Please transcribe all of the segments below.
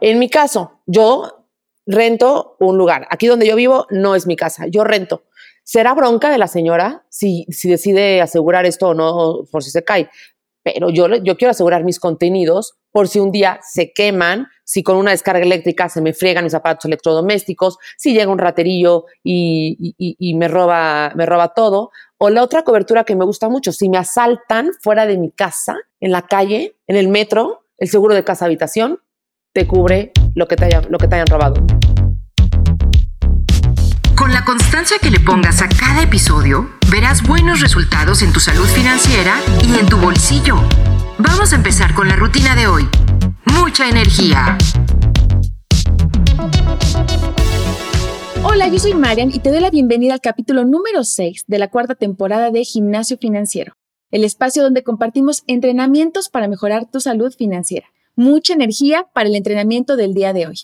En mi caso, yo rento un lugar. Aquí donde yo vivo no es mi casa, yo rento. ¿Será bronca de la señora si, decide asegurar esto o no por si se cae? Pero yo, yo quiero asegurar mis contenidos por si un día se queman, si con una descarga eléctrica se me friegan mis aparatos electrodomésticos, si llega un raterillo y, y, me, roba, me roba todo. O la otra cobertura que me gusta mucho, si me asaltan fuera de mi casa, en la calle, en el metro, el seguro de casa habitación te cubre lo que te, haya, lo que te hayan robado. Con la constancia que le pongas a cada episodio, verás buenos resultados en tu salud financiera y en tu bolsillo. Vamos a empezar con la rutina de hoy. Mucha energía. Hola, yo soy Marian y te doy la bienvenida al capítulo número 6 de la cuarta temporada de Gimnasio Financiero, el espacio donde compartimos entrenamientos para mejorar tu salud financiera. Mucha energía para el entrenamiento del día de hoy.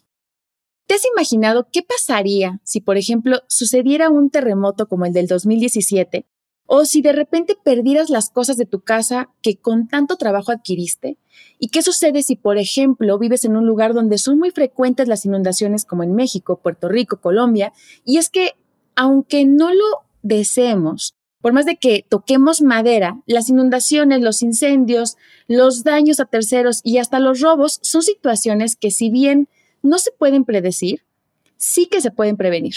¿Te has imaginado qué pasaría si, por ejemplo, sucediera un terremoto como el del 2017? O si de repente perdieras las cosas de tu casa que con tanto trabajo adquiriste? ¿Y qué sucede si, por ejemplo, vives en un lugar donde son muy frecuentes las inundaciones como en México, Puerto Rico, Colombia? Y es que, aunque no lo deseemos, por más de que toquemos madera, las inundaciones, los incendios, los daños a terceros y hasta los robos son situaciones que si bien no se pueden predecir, sí que se pueden prevenir.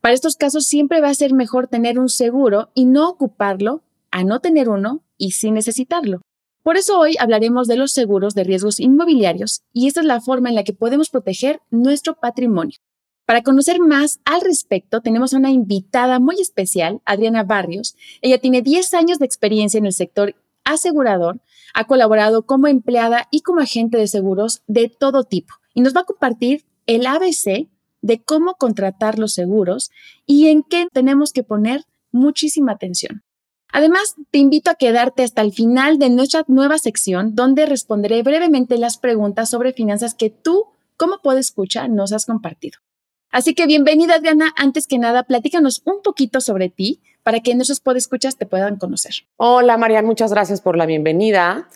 Para estos casos siempre va a ser mejor tener un seguro y no ocuparlo a no tener uno y sin necesitarlo. Por eso hoy hablaremos de los seguros de riesgos inmobiliarios y esta es la forma en la que podemos proteger nuestro patrimonio. Para conocer más al respecto, tenemos una invitada muy especial, Adriana Barrios. Ella tiene 10 años de experiencia en el sector asegurador, ha colaborado como empleada y como agente de seguros de todo tipo y nos va a compartir el ABC de cómo contratar los seguros y en qué tenemos que poner muchísima atención. Además, te invito a quedarte hasta el final de nuestra nueva sección donde responderé brevemente las preguntas sobre finanzas que tú, como puedes escuchar, nos has compartido. Así que bienvenida, Adriana. Antes que nada, platícanos un poquito sobre ti para que nuestros podescuchas te puedan conocer. Hola, Marian. Muchas gracias por la bienvenida.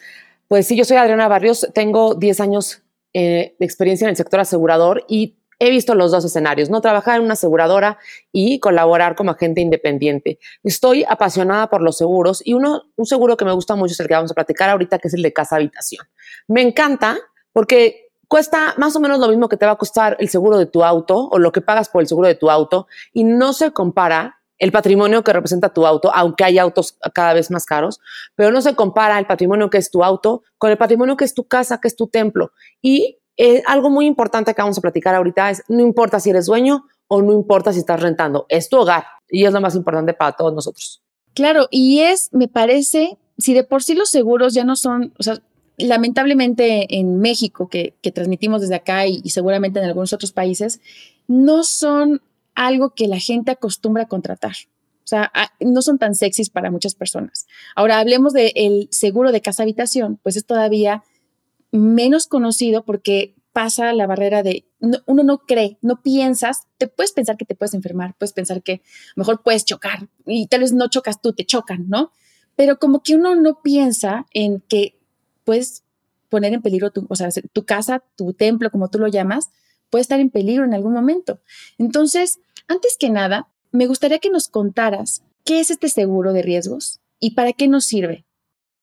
Pues sí, yo soy Adriana Barrios. Tengo 10 años eh, de experiencia en el sector asegurador y he visto los dos escenarios, ¿no? Trabajar en una aseguradora y colaborar como agente independiente. Estoy apasionada por los seguros y uno, un seguro que me gusta mucho es el que vamos a platicar ahorita, que es el de casa habitación. Me encanta porque cuesta más o menos lo mismo que te va a costar el seguro de tu auto o lo que pagas por el seguro de tu auto y no se compara el patrimonio que representa tu auto, aunque hay autos cada vez más caros, pero no se compara el patrimonio que es tu auto con el patrimonio que es tu casa, que es tu templo. Y eh, algo muy importante que vamos a platicar ahorita es, no importa si eres dueño o no importa si estás rentando, es tu hogar y es lo más importante para todos nosotros. Claro, y es, me parece, si de por sí los seguros ya no son, o sea, lamentablemente en México, que, transmitimos desde acá y seguramente en algunos otros países, no son algo que la gente acostumbra a contratar. O sea, no son tan sexys para muchas personas. Ahora, hablemos del seguro de casa habitación, pues es todavía menos conocido porque pasa la barrera de uno no cree, no piensas, te puedes pensar que te puedes enfermar, puedes pensar que mejor puedes chocar y tal vez no chocas tú, te chocan, ¿no? Pero como que uno no piensa en que puedes poner en peligro tu casa, tu templo, como tú lo llamas, puede estar en peligro en algún momento. Entonces, antes que nada, me gustaría que nos contaras qué es este seguro de riesgos y para qué nos sirve.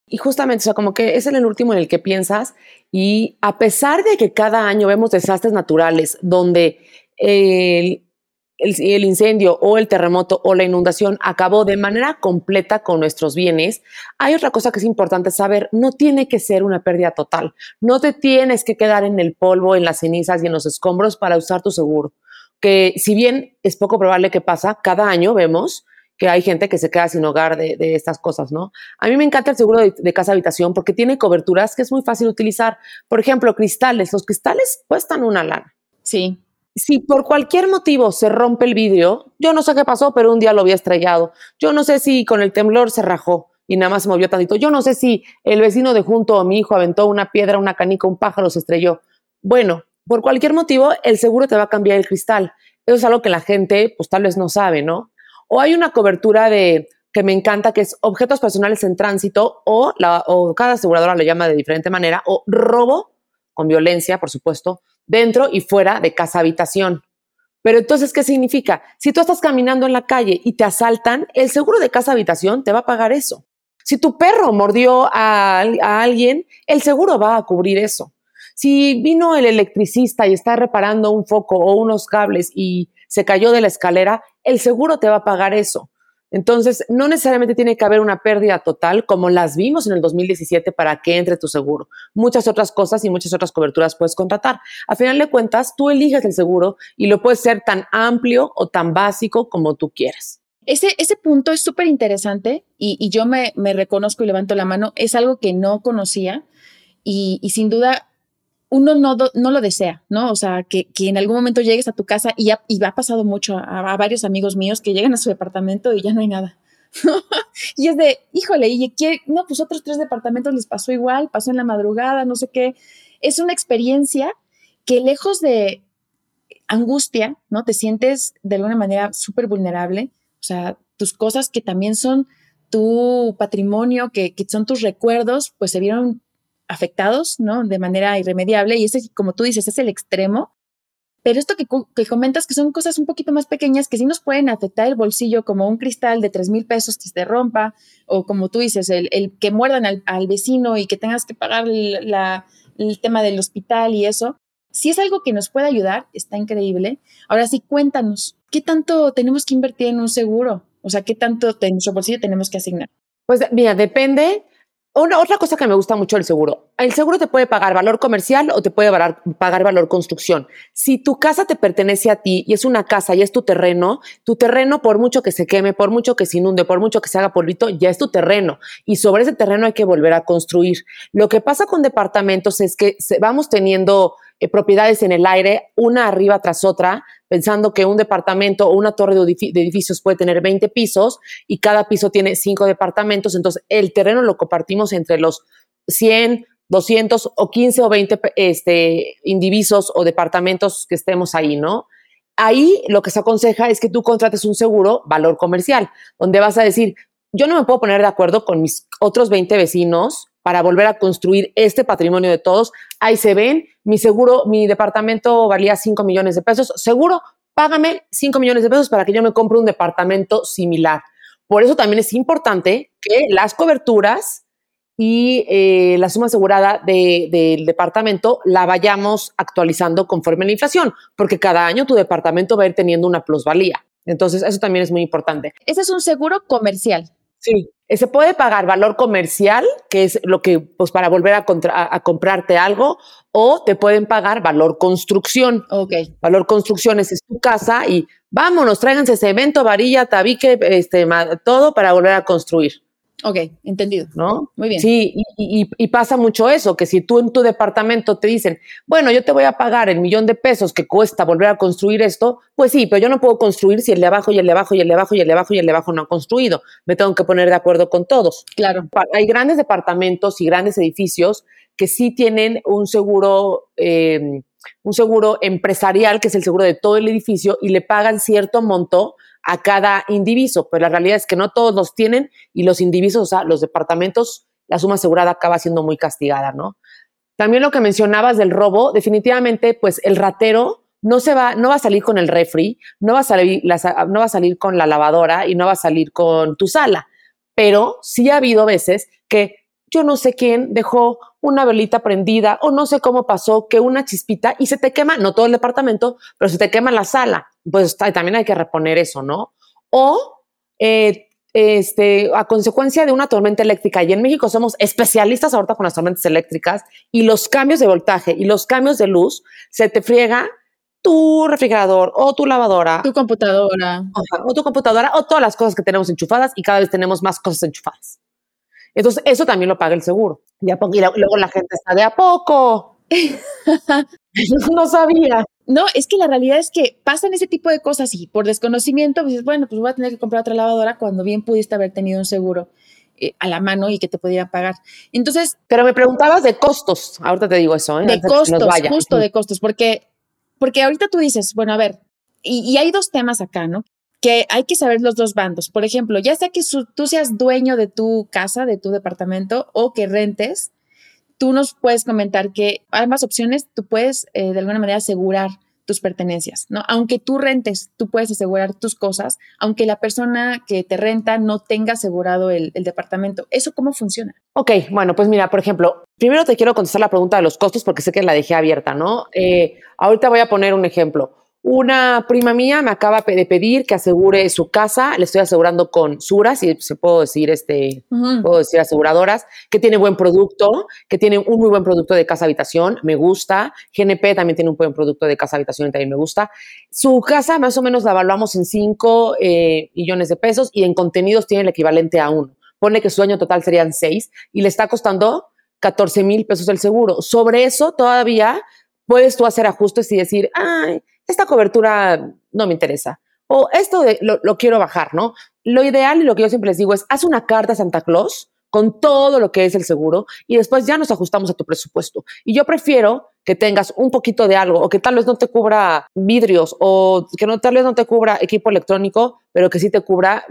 Y justamente, o sea, como que es el último en el que piensas y a pesar de que cada año vemos desastres naturales donde el, el, incendio o el terremoto o la inundación acabó de manera completa con nuestros bienes, hay otra cosa que es importante saber, no tiene que ser una pérdida total, no te tienes que quedar en el polvo, en las cenizas y en los escombros para usar tu seguro, que si bien es poco probable que pasa, cada año vemos que hay gente que se queda sin hogar de, estas cosas, ¿no? A mí me encanta el seguro de, de, casa habitación porque tiene coberturas que es muy fácil utilizar. Por ejemplo, cristales. Los cristales cuestan una lana. Sí si por cualquier motivo se rompe el vidrio, yo no sé qué pasó, pero un día lo había estrellado. Yo no sé si con el temblor se rajó y nada más se movió tantito. Yo no sé si el vecino de junto o mi hijo aventó una piedra, una canica, un pájaro se estrelló. Bueno, por cualquier motivo, el seguro te va a cambiar el cristal. Eso es algo que la gente, pues tal vez no sabe, ¿no? O hay una cobertura de que me encanta, que es objetos personales en tránsito o, la, o cada aseguradora lo llama de diferente manera, o robo con violencia, por supuesto, dentro y fuera de casa habitación. Pero entonces, ¿qué significa? Si tú estás caminando en la calle y te asaltan, el seguro de casa habitación te va a pagar eso. Si tu perro mordió a, a alguien, el seguro va a cubrir eso. Si vino el electricista y está reparando un foco o unos cables y se cayó de la escalera, el seguro te va a pagar eso. Entonces, no necesariamente tiene que haber una pérdida total como las vimos en el 2017 para que entre tu seguro. Muchas otras cosas y muchas otras coberturas puedes contratar. A final de cuentas, tú eliges el seguro y lo puedes ser tan amplio o tan básico como tú quieras. Ese, ese punto es súper interesante y, yo me, reconozco y levanto la mano. Es algo que no conocía y, y sin duda uno no, no, lo desea, ¿no? O sea, que, que, en algún momento llegues a tu casa y, ya, y ha pasado mucho a, varios amigos míos que llegan a su departamento y ya no hay nada. y es de, híjole, y no, pues otros tres departamentos les pasó igual, pasó en la madrugada, no sé qué. Es una experiencia que lejos de angustia, ¿no? Te sientes de alguna manera súper vulnerable. O sea, tus cosas que también son tu patrimonio, que, que son tus recuerdos, pues se vieron afectados, ¿no? De manera irremediable y ese, como tú dices, es el extremo. Pero esto que, comentas que son cosas un poquito más pequeñas que sí nos pueden afectar el bolsillo, como un cristal de tres mil pesos que se rompa, o como tú dices, el, que muerdan al, vecino y que tengas que pagar el tema del hospital y eso. Si es algo que nos puede ayudar, está increíble. Ahora sí, cuéntanos, ¿qué tanto tenemos que invertir en un seguro? O sea, ¿qué tanto de nuestro bolsillo tenemos que asignar? Pues mira, depende una, otra cosa que me gusta mucho del seguro. El seguro te puede pagar valor comercial o te puede pagar valor construcción. Si tu casa te pertenece a ti y es una casa y es tu terreno, tu terreno, por mucho que se queme, por mucho que se inunde, por mucho que se haga polvito, ya es tu terreno. Y sobre ese terreno hay que volver a construir. Lo que pasa con departamentos es que vamos teniendo eh, propiedades en el aire, una arriba tras otra, pensando que un departamento o una torre de, edificios puede tener 20 pisos y cada piso tiene 5 departamentos, entonces el terreno lo compartimos entre los 100, 200 o 15 o 20 este, indivisos o departamentos que estemos ahí, ¿no? Ahí lo que se aconseja es que tú contrates un seguro valor comercial, donde vas a decir, yo no me puedo poner de acuerdo con mis otros 20 vecinos para volver a construir este patrimonio de todos. Ahí se ven, mi seguro, mi departamento valía 5 millones de pesos, seguro, págame 5 millones de pesos para que yo me compre un departamento similar. Por eso también es importante que las coberturas y eh, la suma asegurada del departamento la vayamos actualizando conforme a la inflación, porque cada año tu departamento va a ir teniendo una plusvalía. Entonces, eso también es muy importante. Ese es un seguro comercial. Sí, se puede pagar valor comercial, que es lo que, pues para volver a, a, comprarte algo, o te pueden pagar valor construcción. Ok. Valor construcción es, tu casa y vámonos, tráiganse cemento, varilla, tabique, este, todo para volver a construir. Ok, entendido. ¿No? Muy bien. Sí, y, pasa mucho eso, que si tú en tu departamento te dicen, bueno, yo te voy a pagar el millón de pesos que cuesta volver a construir esto, pues sí, pero yo no puedo construir si el de abajo y el de abajo y el de abajo y el de abajo y el de abajo no han construido. Me tengo que poner de acuerdo con todos. Claro. Hay grandes departamentos y grandes edificios que sí tienen un seguro, em, un seguro empresarial, que es el seguro de todo el edificio, y le pagan cierto monto a cada indiviso, pero la realidad es que no todos los tienen y los indivisos, o sea, los departamentos, la suma asegurada acaba siendo muy castigada, ¿no? También lo que mencionabas del robo, definitivamente, pues el ratero no se va, no va a salir con el refri, no va a salir, no va a salir con la lavadora y no va a salir con tu sala, pero sí ha habido veces que yo no sé quién dejó una velita prendida o no sé cómo pasó que una chispita y se te quema, no todo el departamento, pero se te quema la sala. Pues también hay que reponer eso, ¿no? O eh, este, a consecuencia de una tormenta eléctrica, y en México somos especialistas ahorita con las tormentas eléctricas y los cambios de voltaje y los cambios de luz, se te friega tu refrigerador o tu lavadora. Tu computadora. o tu computadora o todas las cosas que tenemos enchufadas y cada vez tenemos más cosas enchufadas. Entonces, eso también lo paga el seguro. Y, luego la gente está de a poco. no sabía. No, es que la realidad es que pasan ese tipo de cosas y por desconocimiento, pues bueno, pues voy a tener que comprar otra lavadora cuando bien pudiste haber tenido un seguro eh, a la mano y que te pudiera pagar. Entonces. Pero me preguntabas de costos. Ahorita te digo eso. ¿eh? De costos, justo de costos, porque, porque ahorita tú dices, bueno, a ver, y, y hay dos temas acá, ¿no? Que hay que saber los dos bandos. Por ejemplo, ya sea que tú seas dueño de tu casa, de tu departamento o que rentes, tú nos puedes comentar que hay más opciones, tú puedes eh, de alguna manera asegurar tus pertenencias, ¿no? Aunque tú rentes, tú puedes asegurar tus cosas, aunque la persona que te renta no tenga asegurado el, departamento. ¿Eso cómo funciona? Ok, bueno, pues mira, por ejemplo, primero te quiero contestar la pregunta de los costos porque sé que la dejé abierta, ¿no? Eh, ahorita voy a poner un ejemplo. Una prima mía me acaba de pedir que asegure su casa, le estoy asegurando con Suras, si se puedo decir, este, puedo decir aseguradoras, que tiene buen producto, que tiene un muy buen producto de casa habitación, me gusta. GNP también tiene un buen producto de casa habitación y también me gusta. Su casa más o menos la evaluamos en 5 eh, millones de pesos y en contenidos tiene el equivalente a uno. Pone que su año total serían 6 y le está costando 14 mil pesos el seguro. Sobre eso todavía puedes tú hacer ajustes y decir, ay, esta cobertura no me interesa. O esto lo, quiero bajar, ¿no? Lo ideal y lo que yo siempre les digo es, haz una carta a Santa Claus con todo lo que es el seguro y después ya nos ajustamos a tu presupuesto. Y yo prefiero que tengas un poquito de algo o que tal vez no te cubra vidrios o que no, tal vez no te cubra equipo electrónico, pero que sí te cubra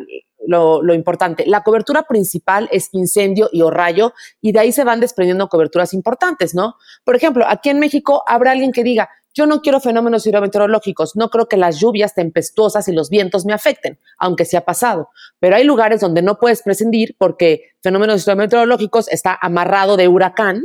lo, lo, importante. La cobertura principal es incendio y o rayo y de ahí se van desprendiendo coberturas importantes, ¿no? Por ejemplo, aquí en México habrá alguien que diga, yo no quiero fenómenos hidrometeorológicos, no creo que las lluvias tempestuosas y los vientos me afecten, aunque se ha pasado. Pero hay lugares donde no puedes prescindir porque fenómenos hidrometeorológicos está amarrado de huracán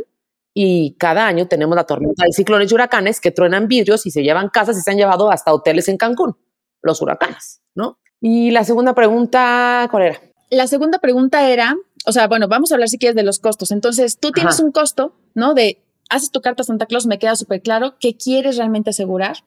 y cada año tenemos la tormenta de ciclones y huracanes que truenan vidrios y se llevan casas y se han llevado hasta hoteles en Cancún, los huracanes, ¿no? Y la segunda pregunta, ¿cuál era? La segunda pregunta era, o sea, bueno, vamos a hablar si quieres de los costos. Entonces, tú tienes un costo, ¿no? De haces tu carta Santa Claus, me queda súper claro qué quieres realmente asegurar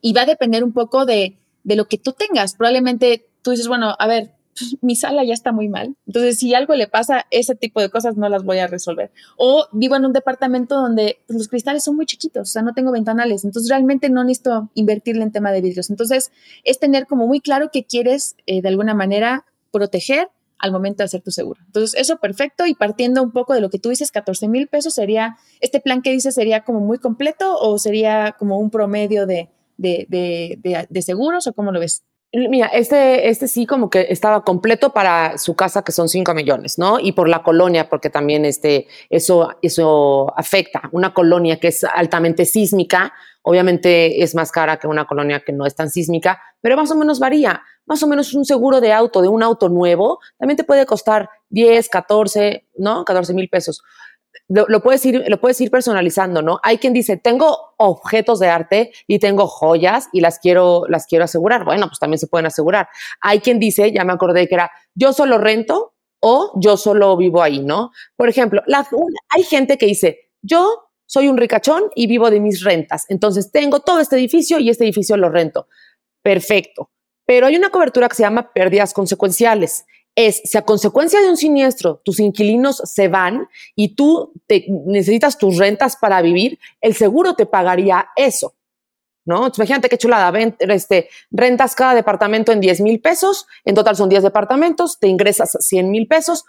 y va a depender un poco de, de lo que tú tengas. Probablemente tú dices, bueno, a ver, mi sala ya está muy mal. Entonces, si algo le pasa, ese tipo de cosas no las voy a resolver. O vivo en un departamento donde pues, los cristales son muy chiquitos, o sea, no tengo ventanales. Entonces, realmente no necesito invertirle en tema de vidrios. Entonces, es tener como muy claro que quieres eh, de alguna manera proteger al momento de hacer tu seguro. Entonces, eso perfecto y partiendo un poco de lo que tú dices, 14 mil pesos sería, este plan que dices sería como muy completo o sería como un promedio de, de, de, seguros o cómo lo ves? Mira, este, este sí como que estaba completo para su casa, que son 5 millones, ¿no? Y por la colonia, porque también este, eso, eso afecta. Una colonia que es altamente sísmica, obviamente es más cara que una colonia que no es tan sísmica, pero más o menos varía más o menos un seguro de auto, de un auto nuevo, también te puede costar 10, 14, ¿no? 14 mil pesos. Lo, puedes ir, lo puedes ir personalizando, ¿no? Hay quien dice, tengo objetos de arte y tengo joyas y las quiero, las quiero asegurar. Bueno, pues también se pueden asegurar. Hay quien dice, ya me acordé que era, yo solo rento o yo solo vivo ahí, ¿no? Por ejemplo, hay gente que dice, yo soy un ricachón y vivo de mis rentas. Entonces tengo todo este edificio y este edificio lo rento. Perfecto. Pero hay una cobertura que se llama pérdidas consecuenciales. Es si a consecuencia de un siniestro tus inquilinos se van y tú necesitas tus rentas para vivir, el seguro te pagaría eso. ¿No? Imagínate qué chulada, este, rentas cada departamento en 10 mil pesos, en total son 10 departamentos, te ingresas 100 mil pesos,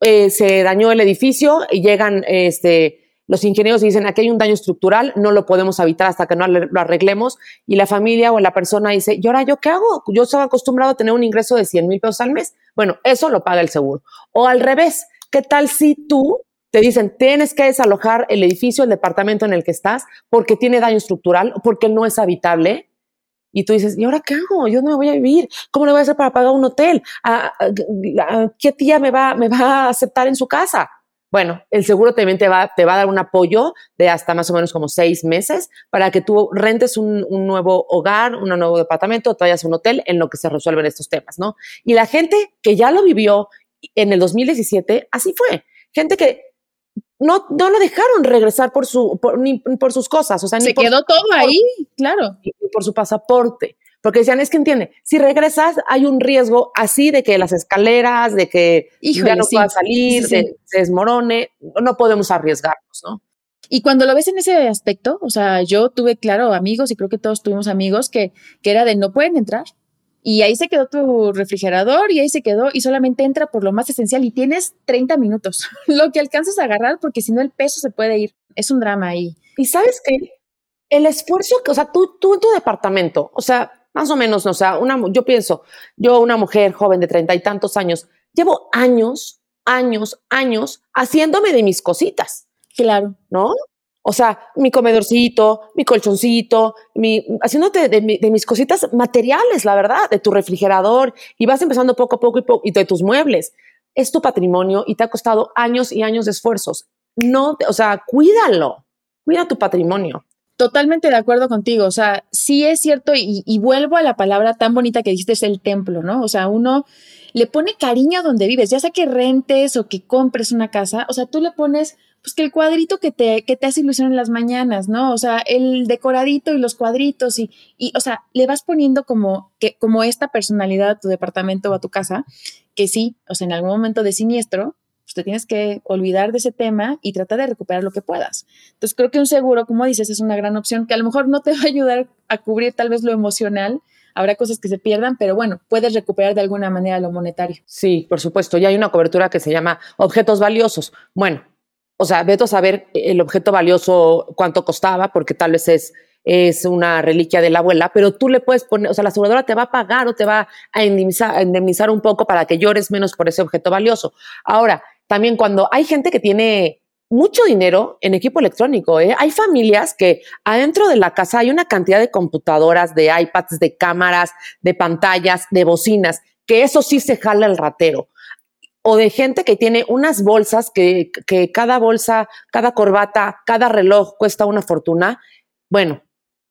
eh, se dañó el edificio y llegan este, los ingenieros dicen, aquí hay un daño estructural, no lo podemos evitar hasta que no lo arreglemos. Y la familia o la persona dice, ¿y ahora yo qué hago? Yo estaba acostumbrado a tener un ingreso de 100 mil pesos al mes. Bueno, eso lo paga el seguro. O al revés, ¿qué tal si tú te dicen, tienes que desalojar el edificio, el departamento en el que estás, porque tiene daño estructural, porque no es habitable? Y tú dices, ¿y ahora qué hago? Yo no me voy a vivir. ¿Cómo le voy a hacer para pagar un hotel? ¿Qué tía me va, me va a aceptar en su casa? Bueno, el seguro también te va, te va a dar un apoyo de hasta más o menos como seis meses para que tú rentes un, nuevo hogar, un nuevo departamento, te vayas a un hotel en lo que se resuelven estos temas, ¿no? Y la gente que ya lo vivió en el 2017, así fue. Gente que no, no lo dejaron regresar por, su, por, ni por sus cosas. O sea, se quedó todo ahí, claro. Ni por su pasaporte. Porque decían, es que entiende, si regresas hay un riesgo así de que las escaleras, de que ya no pueda salir, se desmorone, no podemos arriesgarnos, ¿no? Y cuando lo ves en ese aspecto, o sea, yo tuve, claro, amigos y creo que todos tuvimos amigos que, que era de no pueden entrar. Y ahí se quedó tu refrigerador y ahí se quedó y solamente entra por lo más esencial y tienes 30 minutos, lo que alcanzas a agarrar porque si no el peso se puede ir. Es un drama ahí. Y sabes que el esfuerzo que, o sea, tú, tú en tu departamento, o sea, más o menos, o sea, una, yo pienso, yo una mujer joven de treinta y tantos años, llevo años, años, años haciéndome de mis cositas. Claro. ¿No? O sea, mi comedorcito, mi colchoncito, mi, haciéndote de, mis cositas materiales, la verdad, de tu refrigerador y vas empezando poco a poco y, y, de tus muebles. Es tu patrimonio y te ha costado años y años de esfuerzos. No, o sea, cuídalo, cuida tu patrimonio. Totalmente de acuerdo contigo. O sea, sí es cierto y, vuelvo a la palabra tan bonita que dijiste, es el templo, ¿no? O sea, uno le pone cariño donde vives, ya sea que rentes o que compres una casa, o sea, tú le pones pues que el cuadrito que te, que te hace ilusión en las mañanas, ¿no? O sea, el decoradito y los cuadritos y, y, o sea, le vas poniendo como, que, como esta personalidad a tu departamento o a tu casa, que sí, o sea, en algún momento de siniestro, pues te tienes que olvidar de ese tema y tratar de recuperar lo que puedas. Entonces, creo que un seguro, como dices, es una gran opción que a lo mejor no te va a ayudar a cubrir tal vez lo emocional, habrá cosas que se pierdan, pero bueno, puedes recuperar de alguna manera lo monetario. Sí, por supuesto. Y hay una cobertura que se llama objetos valiosos. Bueno, o sea, veto a saber el objeto valioso cuánto costaba, porque tal vez es, es una reliquia de la abuela, pero tú le puedes poner, o sea, la aseguradora te va a pagar o te va a indemnizar un poco para que llores menos por ese objeto valioso. Ahora, también cuando hay gente que tiene mucho dinero en equipo electrónico. ¿eh? Hay familias que adentro de la casa hay una cantidad de computadoras, de iPads, de cámaras, de pantallas, de bocinas, que eso sí se jala el ratero. O de gente que tiene unas bolsas que, cada bolsa, cada corbata, cada reloj cuesta una fortuna. Bueno,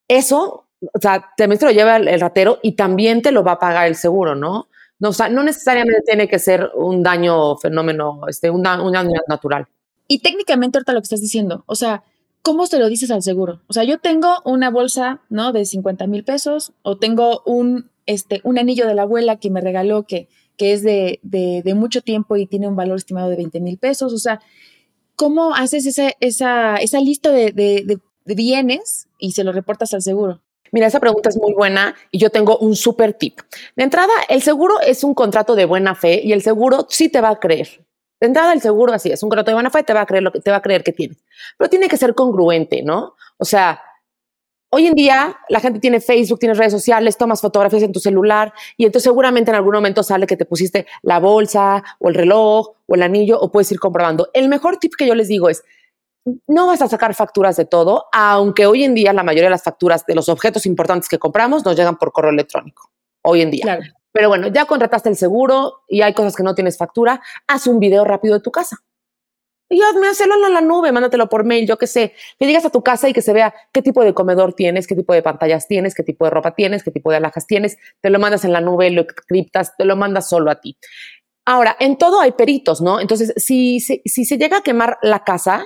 eso, o sea, también te lo lleva el, ratero y también te lo va a pagar el seguro, ¿no? No, o sea, no necesariamente tiene que ser un daño, fenómeno, este, un daño natural. Y técnicamente ahorita lo que estás diciendo, o sea, ¿cómo se lo dices al seguro? O sea, yo tengo una bolsa, ¿no? De 50 mil pesos o tengo un, este, un anillo de la abuela que me regaló que, que es de, de, mucho tiempo y tiene un valor estimado de 20 mil pesos. O sea, ¿cómo haces esa, esa, esa lista de, de, bienes y se lo reportas al seguro? Mira, esa pregunta es muy buena y yo tengo un super tip. De entrada, el seguro es un contrato de buena fe y el seguro sí te va a creer. De entrada, el seguro así es un contrato de buena fe, te va a creer lo que te va a creer que tienes. Pero tiene que ser congruente, ¿no? O sea, hoy en día la gente tiene Facebook, tiene redes sociales, tomas fotografías en tu celular y entonces seguramente en algún momento sale que te pusiste la bolsa o el reloj o el anillo o puedes ir comprobando. El mejor tip que yo les digo es, no vas a sacar facturas de todo, aunque hoy en día la mayoría de las facturas de los objetos importantes que compramos nos llegan por correo electrónico. Hoy en día. Claro. Pero bueno, ya contrataste el seguro y hay cosas que no tienes factura, haz un video rápido de tu casa. Y hazme hacerlo en la nube, mándatelo por mail, yo qué sé. Que llegas a tu casa y que se vea qué tipo de comedor tienes, qué tipo de pantallas tienes, qué tipo de ropa tienes, qué tipo de alhajas tienes. Te lo mandas en la nube, lo criptas, te lo mandas solo a ti. Ahora, en todo hay peritos, ¿no? Entonces, si, si, si se llega a quemar la casa,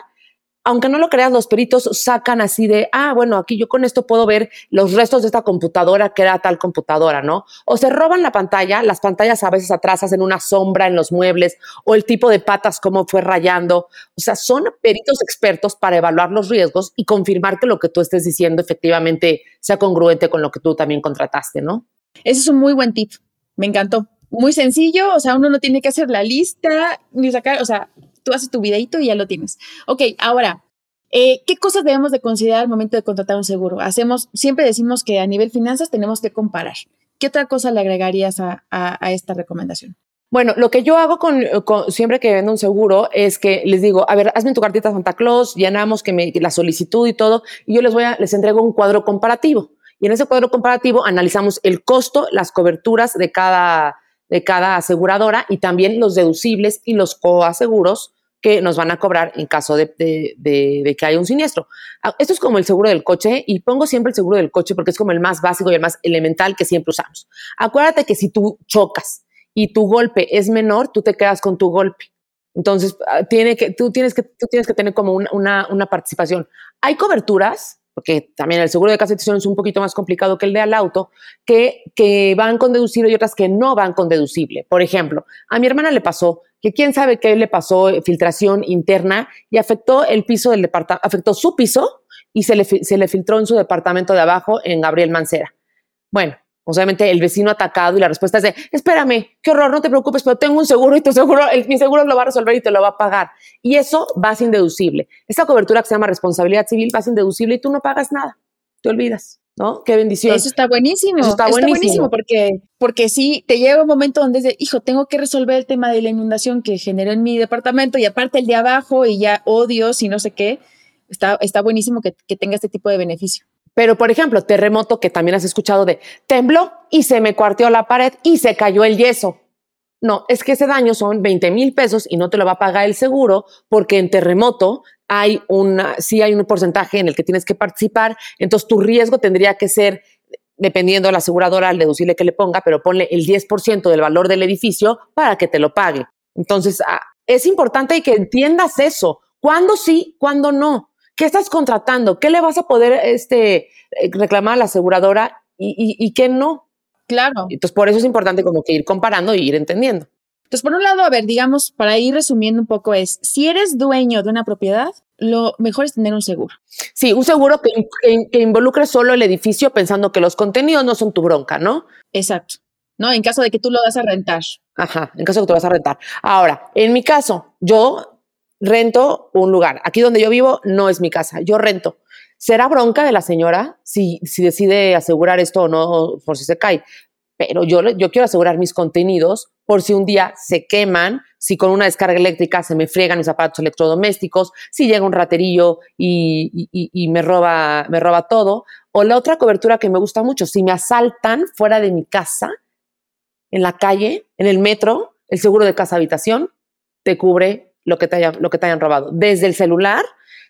aunque no lo creas, los peritos sacan así de, ah, bueno, aquí yo con esto puedo ver los restos de esta computadora que era tal computadora, ¿no? O se roban la pantalla, las pantallas a veces atrás hacen una sombra en los muebles o el tipo de patas cómo fue rayando. O sea, son peritos expertos para evaluar los riesgos y confirmar que lo que tú estés diciendo efectivamente sea congruente con lo que tú también contrataste, ¿no? Ese es un muy buen tip. Me encantó. Muy sencillo, o sea, uno no tiene que hacer la lista ni sacar, o sea, tú haces tu videito y ya lo tienes. Ok, ahora, eh, ¿qué cosas debemos de considerar al momento de contratar un seguro? Hacemos, siempre decimos que a nivel finanzas tenemos que comparar. ¿Qué otra cosa le agregarías a, esta recomendación? Bueno, lo que yo hago con, siempre que vendo un seguro es que les digo, a ver, hazme tu cartita Santa Claus, llenamos que me, la solicitud y todo, y yo les voy a, les entrego un cuadro comparativo. Y en ese cuadro comparativo analizamos el costo, las coberturas de cada, de cada aseguradora y también los deducibles y los coaseguros que nos van a cobrar en caso de, que haya un siniestro. Ah, esto es como el seguro del coche y pongo siempre el seguro del coche porque es como el más básico y el más elemental que siempre usamos. Acuérdate que si tú chocas y tu golpe es menor, tú te quedas con tu golpe. Entonces, ah, tiene que, tú, tienes que, tú tienes que tener como una, una participación. Hay coberturas porque también el seguro de casa es un poquito más complicado que el de al auto, que, que van con deducible y otras que no van con deducible. Por ejemplo, a mi hermana le pasó que quién sabe qué le pasó, eh, filtración interna, y afectó el piso del departamento, afectó su piso y se le, se le filtró en su departamento de abajo en Gabriel Mancera. Bueno, obviamente el vecino atacado y la respuesta es de, espérame, qué horror, no te preocupes, pero tengo un seguro y tu seguro, mi seguro lo va a resolver y te lo va a pagar. Y eso va sin deducible. Esta cobertura que se llama responsabilidad civil va sin deducible y tú no pagas nada, te olvidas. ¿no? Qué bendición. Eso está buenísimo. Eso está buenísimo. porque, porque sí, te llega un momento donde es de, hijo, tengo que resolver el tema de la inundación que generó en mi departamento y aparte el de abajo y ya odios y no sé qué. Está, está buenísimo que, que tenga este tipo de beneficio. Pero, por ejemplo, terremoto, que también has escuchado de tembló y se me cuarteó la pared y se cayó el yeso. No, es que ese daño son 20 mil pesos y no te lo va a pagar el seguro porque en terremoto hay una, sí hay un porcentaje en el que tienes que participar, entonces tu riesgo tendría que ser, dependiendo de la aseguradora, al deducible que le ponga, pero ponle el 10% del valor del edificio para que te lo pague. Entonces, ah, es importante que entiendas eso. ¿Cuándo sí? ¿Cuándo no? ¿Qué estás contratando? ¿Qué le vas a poder este, eh, reclamar a la aseguradora y, y qué no? Claro. Entonces, por eso es importante como que ir comparando y ir entendiendo. Entonces, por un lado, a ver, digamos, para ir resumiendo un poco es, si eres dueño de una propiedad, lo mejor es tener un seguro. Sí, un seguro que, que, involucre solo el edificio pensando que los contenidos no son tu bronca, ¿no? Exacto. ¿No? En caso de que tú lo vas a rentar. Ajá, en caso de que tú lo vas a rentar. Ahora, en mi caso, yo rento un lugar. Aquí donde yo vivo no es mi casa, yo rento. ¿Será bronca de la señora si, si decide asegurar esto o no por si se cae? Pero yo, yo quiero asegurar mis contenidos por si un día se queman, si con una descarga eléctrica se me friegan mis aparatos electrodomésticos, si llega un raterillo y, y, me, roba, me roba todo. O la otra cobertura que me gusta mucho, si me asaltan fuera de mi casa, en la calle, en el metro, el seguro de casa habitación te cubre lo que te, lo que te hayan robado. Desde el celular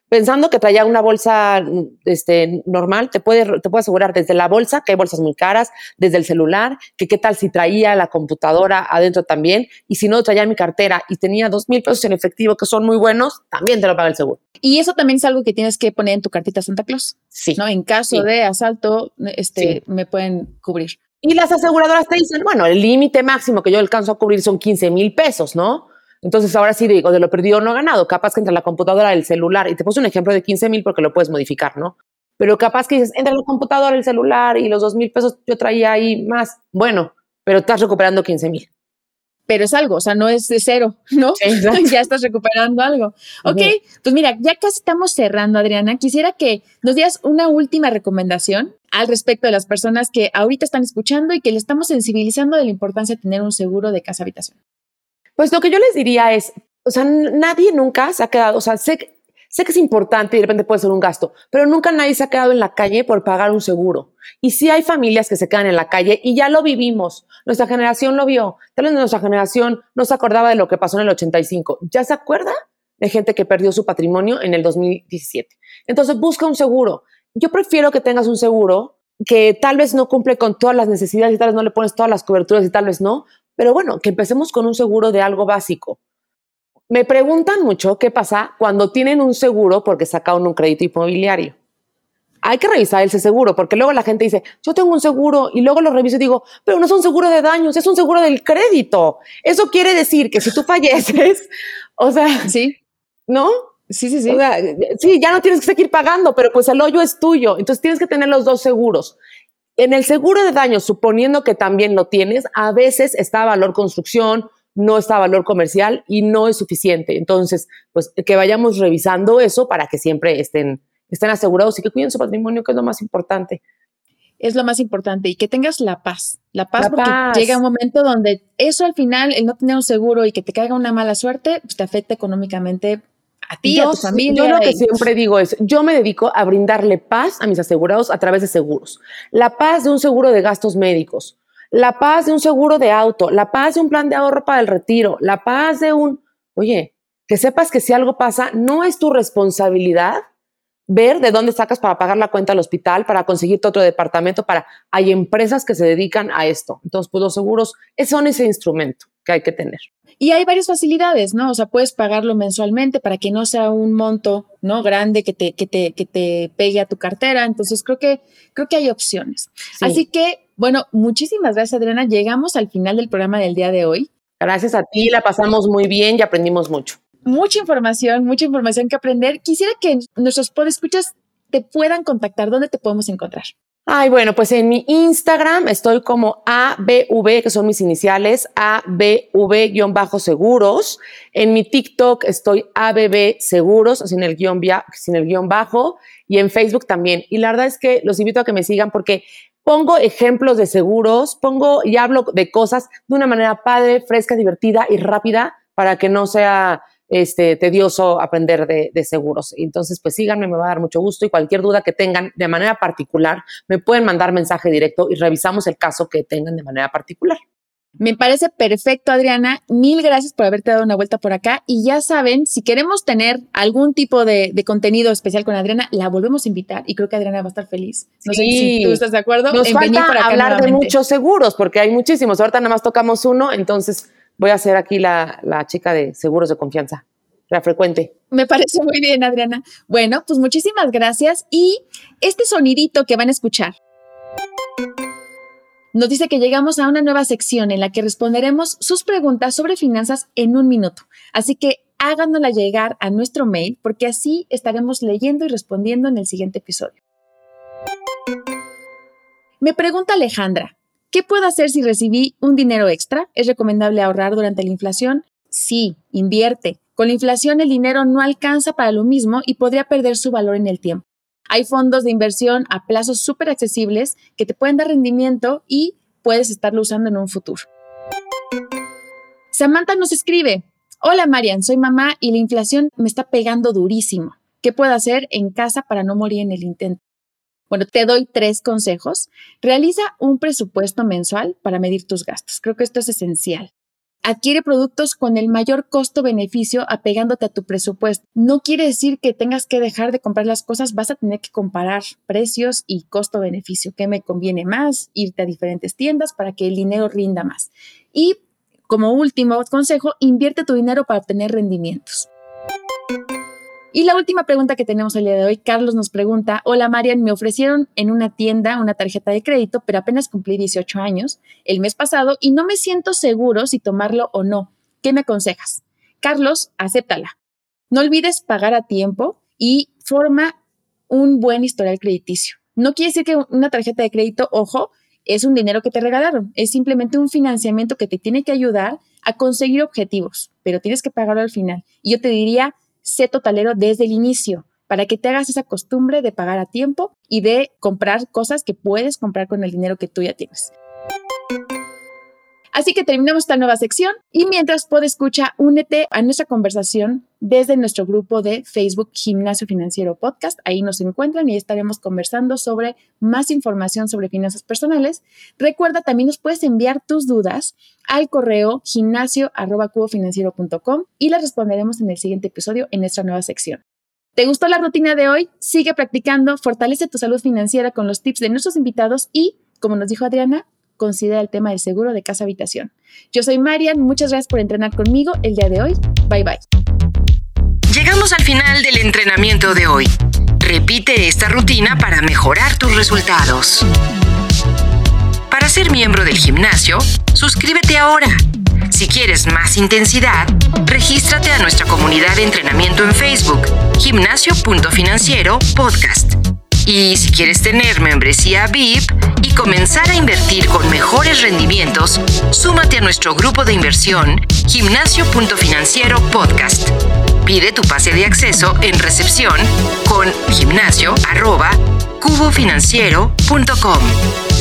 pensando que traía una bolsa este, normal, te puede, te puede asegurar desde la bolsa, que hay bolsas muy caras, desde el celular, que qué tal si traía la computadora adentro también, y si no traía mi cartera y tenía dos mil pesos en efectivo, que son muy buenos, también te lo paga el seguro. Y eso también es algo que tienes que poner en tu cartita Santa Claus. Sí. ¿no? En caso de asalto, este, me pueden cubrir. Y las aseguradoras te dicen, bueno, el límite máximo que yo alcanzo a cubrir son 15 mil pesos, ¿no? Entonces ahora sí digo, de lo perdido no ganado, capaz que entre la computadora, el celular, y te puse un ejemplo de 15 mil porque lo puedes modificar, ¿no? Pero capaz que dices, entre la computadora, el celular y los 2 mil pesos yo traía ahí más, bueno, pero estás recuperando 15 mil. Pero es algo, o sea, no es de cero, ¿no? ya estás recuperando algo. Ok, pues mira, ya casi estamos cerrando, Adriana. Quisiera que nos dieras una última recomendación al respecto de las personas que ahorita están escuchando y que le estamos sensibilizando de la importancia de tener un seguro de casa habitación. Pues lo que yo les diría es, o sea, nadie nunca se ha quedado, o sea, sé, que es importante y de repente puede ser un gasto, pero nunca nadie se ha quedado en la calle por pagar un seguro. Y sí hay familias que se quedan en la calle y ya lo vivimos. Nuestra generación lo vio. Tal vez nuestra generación no se acordaba de lo que pasó en el 85. ¿Ya se acuerda de gente que perdió su patrimonio en el 2017? Entonces busca un seguro. Yo prefiero que tengas un seguro que tal vez no cumple con todas las necesidades y tal vez no le pones todas las coberturas y tal vez no, pero bueno, que empecemos con un seguro de algo básico. Me preguntan mucho qué pasa cuando tienen un seguro porque sacaron un crédito inmobiliario. Hay que revisar ese seguro porque luego la gente dice, yo tengo un seguro y luego lo reviso y digo, pero no es un seguro de daños, es un seguro del crédito. Eso quiere decir que si tú falleces, o sea, sí, ¿no? Sí, sí, sí. O sea, sí, ya no tienes que seguir pagando, pero pues el hoyo es tuyo. Entonces tienes que tener los dos seguros. En el seguro de daños, suponiendo que también lo tienes, a veces está valor construcción, no está valor comercial y no es suficiente. Entonces, pues que vayamos revisando eso para que siempre estén, estén asegurados y que cuiden su patrimonio, que es lo más importante. Es lo más importante y que tengas la paz. La paz porque llega un momento donde eso al final, el no tener un seguro y que te caiga una mala suerte, pues te afecta económicamente a ti, a tu familia. Yo lo que siempre digo es, yo me dedico a brindarle paz a mis asegurados a través de seguros. La paz de un seguro de gastos médicos, la paz de un seguro de auto, la paz de un plan de ahorro para el retiro, la paz de un, oye, que sepas que si algo pasa, no es tu responsabilidad ver de dónde sacas para pagar la cuenta al hospital, para conseguirte otro departamento, para hay empresas que se dedican a esto. Entonces, pues los seguros son ese instrumento que hay que tener. Y hay varias facilidades, ¿no? O sea, puedes pagarlo mensualmente para que no sea un monto, ¿no? Grande que te, que te, que te pegue a tu cartera. Entonces, creo que, creo que hay opciones. Así que, bueno, muchísimas gracias, Adriana. Llegamos al final del programa del día de hoy. Gracias a ti, la pasamos muy bien y aprendimos mucho. Mucha información, mucha información que aprender. Quisiera que nuestros podescuchas te puedan contactar. ¿Dónde te podemos encontrar? Ay, bueno, pues en mi Instagram estoy como ABV, que son mis iniciales, ABV-seguros. En mi TikTok estoy ABB Seguros, sin el, guion, sin el guion bajo. Y en Facebook también. Y la verdad es que los invito a que me sigan porque pongo ejemplos de seguros, pongo y hablo de cosas de una manera padre, fresca, divertida y rápida para que no sea este, tedioso aprender de, de, seguros. Entonces, pues síganme, me va a dar mucho gusto y cualquier duda que tengan de manera particular, me pueden mandar mensaje directo y revisamos el caso que tengan de manera particular. Me parece perfecto, Adriana. Mil gracias por haberte dado una vuelta por acá. Y ya saben, si queremos tener algún tipo de, contenido especial con Adriana, la volvemos a invitar y creo que Adriana va a estar feliz. No sé si tú estás de acuerdo. Nos en falta hablar de muchos seguros, porque hay muchísimos. Ahorita nada más tocamos uno, entonces voy a ser aquí la, la chica de seguros de confianza, la frecuente. Me parece muy bien, Adriana. Bueno, pues muchísimas gracias. Y este sonidito que van a escuchar nos dice que llegamos a una nueva sección en la que responderemos sus preguntas sobre finanzas en un minuto. Así que háganosla llegar a nuestro mail porque así estaremos leyendo y respondiendo en el siguiente episodio. Me pregunta Alejandra, ¿qué puedo hacer si recibí un dinero extra? ¿Es recomendable ahorrar durante la inflación? Sí, invierte. Con la inflación el dinero no alcanza para lo mismo y podría perder su valor en el tiempo. Hay fondos de inversión a plazos súper accesibles que te pueden dar rendimiento y puedes estarlo usando en un futuro. Samantha nos escribe, hola Marian, soy mamá y la inflación me está pegando durísimo. ¿Qué puedo hacer en casa para no morir en el intento? Bueno, te doy tres consejos. Realiza un presupuesto mensual para medir tus gastos. Creo que esto es esencial. Adquiere productos con el mayor costo-beneficio apegándote a tu presupuesto. No quiere decir que tengas que dejar de comprar las cosas, vas a tener que comparar precios y costo-beneficio. ¿Qué me conviene más? Irte a diferentes tiendas para que el dinero rinda más. Y como último consejo, invierte tu dinero para obtener rendimientos. Y la última pregunta que tenemos el día de hoy, Carlos nos pregunta, hola Marian, me ofrecieron en una tienda una tarjeta de crédito, pero apenas cumplí 18 años el mes pasado y no me siento seguro si tomarlo o no. ¿Qué me aconsejas? Carlos, acéptala. No olvides pagar a tiempo y forma un buen historial crediticio. No quiere decir que una tarjeta de crédito, ojo, es un dinero que te regalaron, es simplemente un financiamiento que te tiene que ayudar a conseguir objetivos, pero tienes que pagarlo al final. Y yo te diría, sé totalero desde el inicio para que te hagas esa costumbre de pagar a tiempo y de comprar cosas que puedes comprar con el dinero que tú ya tienes. Así que terminamos esta nueva sección y mientras puedes escuchar, únete a nuestra conversación desde nuestro grupo de Facebook Gimnasio Financiero Podcast. Ahí nos encuentran y estaremos conversando sobre más información sobre finanzas personales. Recuerda, también nos puedes enviar tus dudas al correo gimnasio.cubofinanciero.com y las responderemos en el siguiente episodio en nuestra nueva sección. ¿Te gustó la rutina de hoy? Sigue practicando, fortalece tu salud financiera con los tips de nuestros invitados y, como nos dijo Adriana, considera el tema del seguro de casa habitación. Yo soy Marian, muchas gracias por entrenar conmigo el día de hoy. Bye bye. Llegamos al final del entrenamiento de hoy. Repite esta rutina para mejorar tus resultados. Para ser miembro del gimnasio, suscríbete ahora. Si quieres más intensidad, regístrate a nuestra comunidad de entrenamiento en Facebook, gimnasio.financiero podcast. Y si quieres tener membresía VIP y comenzar a invertir con mejores rendimientos, súmate a nuestro grupo de inversión Gimnasio.financiero Podcast. Pide tu pase de acceso en recepción con gimnasio.cubofinanciero.com.